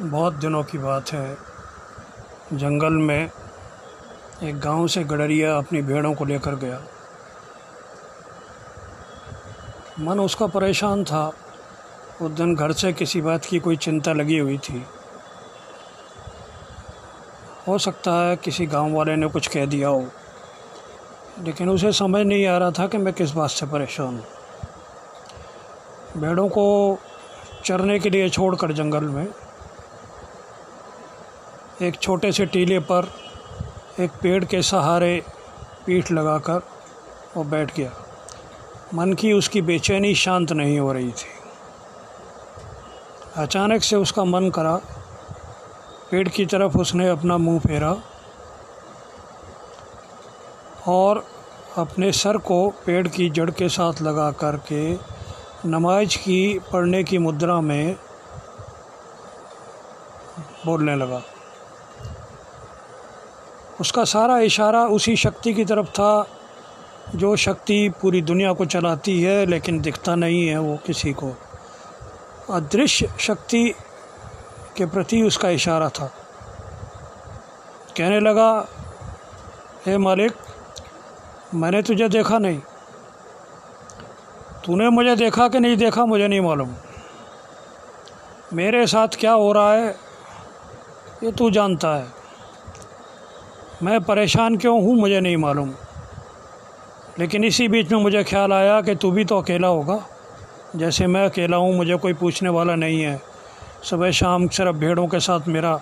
बहुत दिनों की बात है। जंगल में एक गाँव से गडरिया अपनी भेड़ों को लेकर गया। मन उसका परेशान था। उस दिन घर से किसी बात की कोई चिंता लगी हुई थी। हो सकता है किसी गाँव वाले ने कुछ कह दिया हो, लेकिन उसे समझ नहीं आ रहा था कि मैं किस बात से परेशान हूँ। भेड़ों को चरने के लिए छोड़कर जंगल में एक छोटे से टीले पर एक पेड़ के सहारे पीठ लगाकर वो बैठ गया। मन की उसकी बेचैनी शांत नहीं हो रही थी। अचानक से उसका मन करा। पेड़ की तरफ़ उसने अपना मुँह फेरा और अपने सर को पेड़ की जड़ के साथ लगा कर के नमाज़ की पढ़ने की मुद्रा में बोलने लगा। उसका सारा इशारा उसी शक्ति की तरफ़ था, जो शक्ति पूरी दुनिया को चलाती है, लेकिन दिखता नहीं है वो किसी को। अदृश्य शक्ति के प्रति उसका इशारा था। कहने लगा, हे मालिक, मैंने तुझे देखा नहीं। तूने मुझे देखा कि नहीं देखा, मुझे नहीं मालूम। मेरे साथ क्या हो रहा है, ये तू जानता है। मैं परेशान क्यों हूँ, मुझे नहीं मालूम। लेकिन इसी बीच में मुझे ख्याल आया कि तू भी तो अकेला होगा। जैसे मैं अकेला हूँ, मुझे कोई पूछने वाला नहीं है। सुबह शाम सिर्फ़ भेड़ों के साथ मेरा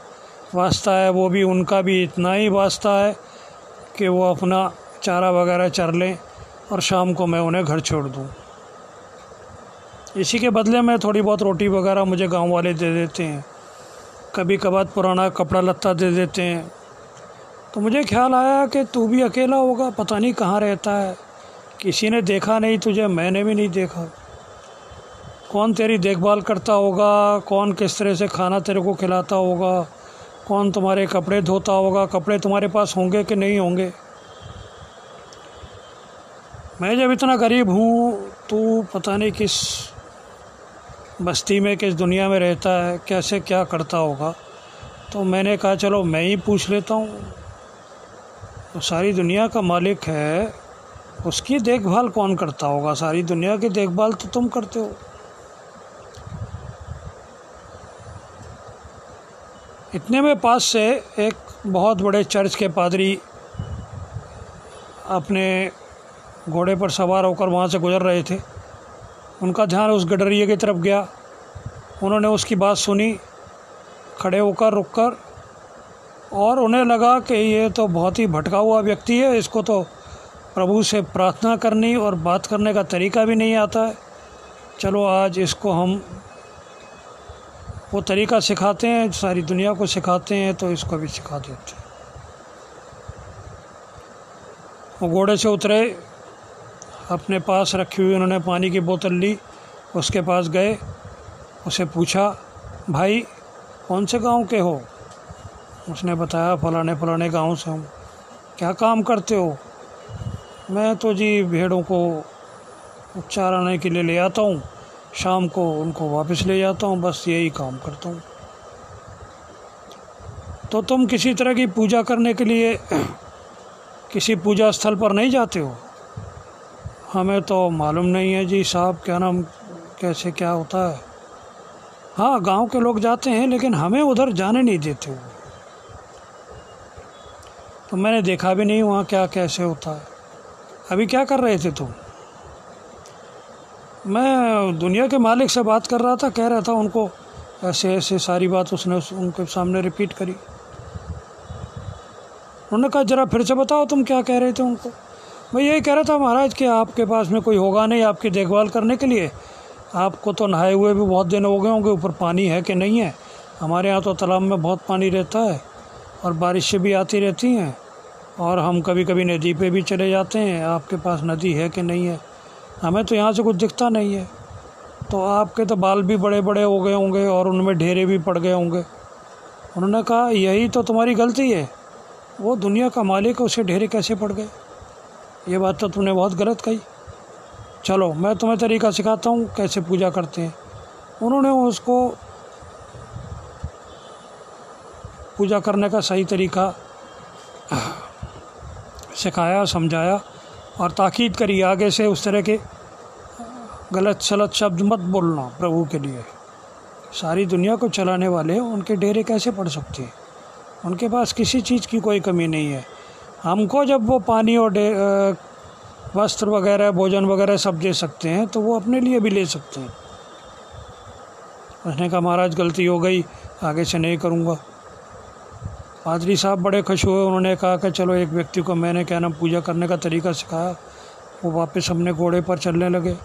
वास्ता है, वो भी उनका भी इतना ही वास्ता है कि वो अपना चारा वगैरह चर लें और शाम को मैं उन्हें घर छोड़ दूँ। इसी के बदले में थोड़ी बहुत रोटी वगैरह मुझे गाँव वाले दे देते हैं। कभी कभार पुराना कपड़ा लत्ता दे देते हैं। तो मुझे ख्याल आया कि तू भी अकेला होगा, पता नहीं कहाँ रहता है। किसी ने देखा नहीं तुझे, मैंने भी नहीं देखा। कौन तेरी देखभाल करता होगा? कौन किस तरह से खाना तेरे को खिलाता होगा? कौन तुम्हारे कपड़े धोता होगा? कपड़े तुम्हारे पास होंगे कि नहीं होंगे? मैं जब इतना गरीब हूँ, तू पता नहीं किस बस्ती में, किस दुनिया में रहता है, कैसे क्या करता होगा? तो मैंने कहा, चलो मैं ही पूछ लेता हूँ। तो सारी दुनिया का मालिक है, उसकी देखभाल कौन करता होगा? सारी दुनिया की देखभाल तो तुम करते हो। इतने में पास से एक बहुत बड़े चर्च के पादरी अपने घोड़े पर सवार होकर वहाँ से गुजर रहे थे। उनका ध्यान उस गडरिए की तरफ़ गया। उन्होंने उसकी बात सुनी। खड़े होकर रुक कर और उन्हें लगा कि ये तो बहुत ही भटका हुआ व्यक्ति है, इसको तो प्रभु से प्रार्थना करनी और बात करने का तरीका भी नहीं आता है। चलो आज इसको हम वो तरीका सिखाते हैं, सारी दुनिया को सिखाते हैं तो इसको भी सिखा देते हैं। वो घोड़े से उतरे, अपने पास रखी हुई उन्होंने पानी की बोतल ली, उसके पास गए, उसे पूछा, भाई, कौन से गाँव के हो? उसने बताया, फलाने फलाने गाँव से हूँ क्या काम करते हो? मैं तो जी भेड़ों को चाराने के लिए ले आता हूँ। शाम को उनको वापस ले जाता हूँ, बस यही काम करता हूँ। तो तुम किसी तरह की पूजा करने के लिए किसी पूजा स्थल पर नहीं जाते हो? हमें तो मालूम नहीं है जी साहब, क्या नाम, कैसे क्या होता है। हाँ गाँव के लोग जाते हैं, लेकिन हमें उधर जाने नहीं देते वो तो मैंने देखा भी नहीं वहाँ क्या कैसे होता है। अभी क्या कर रहे थे तुम? मैं दुनिया के मालिक से बात कर रहा था, कह रहा था उनको, ऐसे ऐसे सारी बात उसने उनके सामने रिपीट करी। उन्होंने कहा, ज़रा फिर से बताओ तुम क्या कह रहे थे उनको? मैं यही कह रहा था, महाराज, कि आपके पास में कोई होगा नहीं आपकी देखभाल करने के लिए। आपको तो नहाए हुए भी बहुत दिन हो गए होंगे, ऊपर पानी है कि नहीं है? हमारे यहाँ तो तालाब में बहुत पानी रहता है और बारिशें भी आती रहती हैं। और हम कभी कभी नदी पे भी चले जाते हैं। आपके पास नदी है कि नहीं है? हमें तो यहाँ से कुछ दिखता नहीं है। तो आपके तो बाल भी बड़े बड़े हो गए होंगे और उनमें ढेरे भी पड़ गए होंगे। उन्होंने कहा, यही तो तुम्हारी गलती है। वो दुनिया का मालिक है, उसे ढेरे कैसे पड़ गए? ये बात तो तुमने बहुत गलत कही। चलो, मैं तुम्हें तरीका सिखाता हूँ कैसे पूजा करते हैं। उन्होंने उसको पूजा करने का सही तरीका सिखाया, समझाया और ताकीद करी आगे से उस तरह के गलत सलत शब्द मत बोलना प्रभु के लिए। सारी दुनिया को चलाने वाले उनके डेरे कैसे पड़ सकते हैं? उनके पास किसी चीज़ की कोई कमी नहीं है। हमको जब वो पानी और वस्त्र वगैरह, भोजन वगैरह सब दे सकते हैं तो वो अपने लिए भी ले सकते हैं। उसने कहा, महाराज, गलती हो गई, आगे से नहीं करूँगा। पादरी साहब बड़े खुश हुए, उन्होंने कहा कि चलो एक व्यक्ति को मैंने क्या नाम, पूजा करने का तरीका सिखाया, वो वापस अपने घोड़े पर चलने लगे।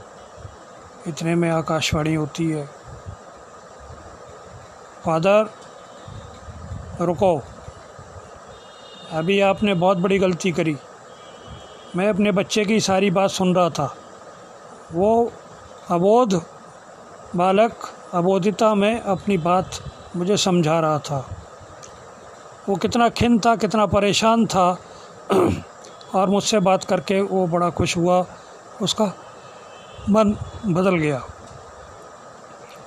इतने में आकाशवाणी होती है। फादर, रुको। अभी आपने बहुत बड़ी गलती करी। मैं अपने बच्चे की सारी बात सुन रहा था। वो अबोध, बालक अबोधिता में अपनी बात मुझे समझा रहा था। वो कितना खिन था, कितना परेशान था, और मुझसे बात करके वो बड़ा खुश हुआ। उसका मन बदल गया।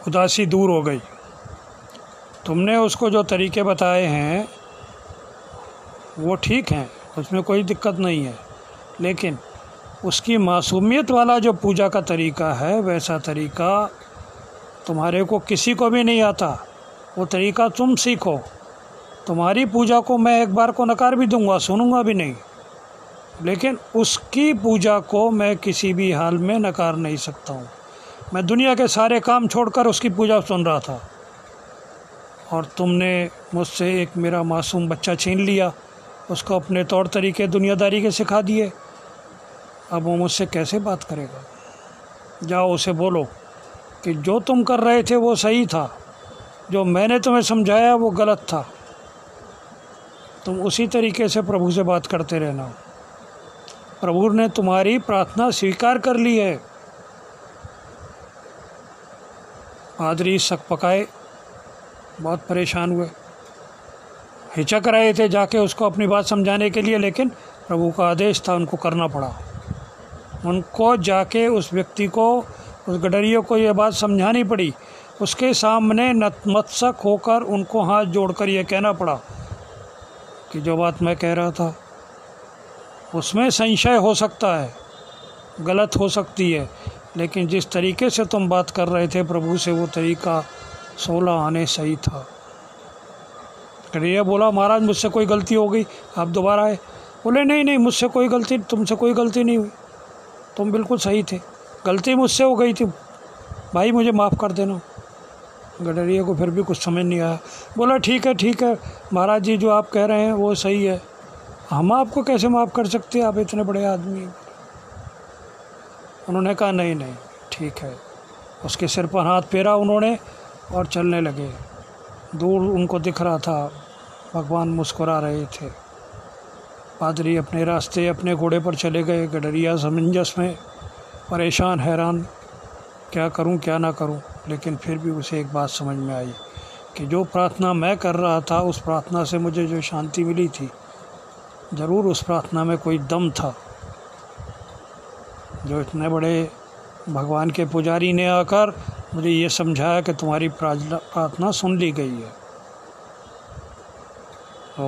उदासी दूर हो गई। तुमने उसको जो तरीके बताए हैं, वो ठीक हैं, उसमें कोई दिक्कत नहीं है। लेकिन उसकी मासूमियत वाला जो पूजा का तरीका है, वैसा तरीका तुम्हारे को किसी को भी नहीं आता। वो तरीका तुम सीखो। तुम्हारी पूजा को मैं एक बार को नकार भी दूँगा, सुनूँगा भी नहीं। लेकिन उसकी पूजा को मैं किसी भी हाल में नकार नहीं सकता हूँ। मैं दुनिया के सारे काम छोड़कर उसकी पूजा सुन रहा था। और तुमने मुझसे एक मेरा मासूम बच्चा छीन लिया, उसको अपने तौर तरीके दुनियादारी के सिखा दिए। अब वो मुझसे कैसे बात करेगा? जाओ उसे बोलो कि जो तुम कर रहे थे वो सही था। जो मैंने तुम्हें समझाया वो गलत था। तुम उसी तरीके से प्रभु से बात करते रहना। प्रभु ने तुम्हारी प्रार्थना स्वीकार कर ली है। पादरी सक पकाए, बहुत परेशान हुए। हिचक रहे थे जाके उसको अपनी बात समझाने के लिए, लेकिन प्रभु का आदेश था, उनको करना पड़ा। उनको जाके उस व्यक्ति को, उस गडरियों को ये बात समझानी पड़ी। उसके सामने नतमत्सक होकर उनको हाथ जोड़कर ये कहना पड़ा कि जो बात मैं कह रहा था, उसमें संशय हो सकता है, गलत हो सकती है, लेकिन जिस तरीके से तुम बात कर रहे थे प्रभु से, वो तरीका सोलह आने सही था। करिए बोला, महाराज, मुझसे कोई गलती हो गई, आप दोबारा आए। बोले, नहीं नहीं, मुझसे कोई गलती, तुमसे कोई गलती नहीं हुई। तुम बिल्कुल सही थे। गलती मुझसे हो गई थी। भाई, मुझे माफ़ कर देना। गडरिया को फिर भी कुछ समझ नहीं आया। बोला, ठीक है ठीक है, महाराज जी, जो आप कह रहे हैं वो सही है। हम आपको कैसे माफ़ कर सकते हैं? आप इतने बड़े आदमी उन्होंने कहा, नहीं नहीं, ठीक है। उसके सिर पर हाथ फेरा उन्होंने और चलने लगे। दूर उनको दिख रहा था, भगवान मुस्कुरा रहे थे। पादरी अपने रास्ते, अपने घोड़े पर चले गए। गडरिया, समंजस में परेशान, हैरान क्या करूँ, क्या ना करूँ, लेकिन फिर भी उसे एक बात समझ में आई कि जो प्रार्थना मैं कर रहा था, उस प्रार्थना से मुझे जो शांति मिली थी, ज़रूर उस प्रार्थना में कोई दम था। जो इतने बड़े भगवान के पुजारी ने आकर मुझे ये समझाया कि तुम्हारी प्रार्थना सुन ली गई है। तो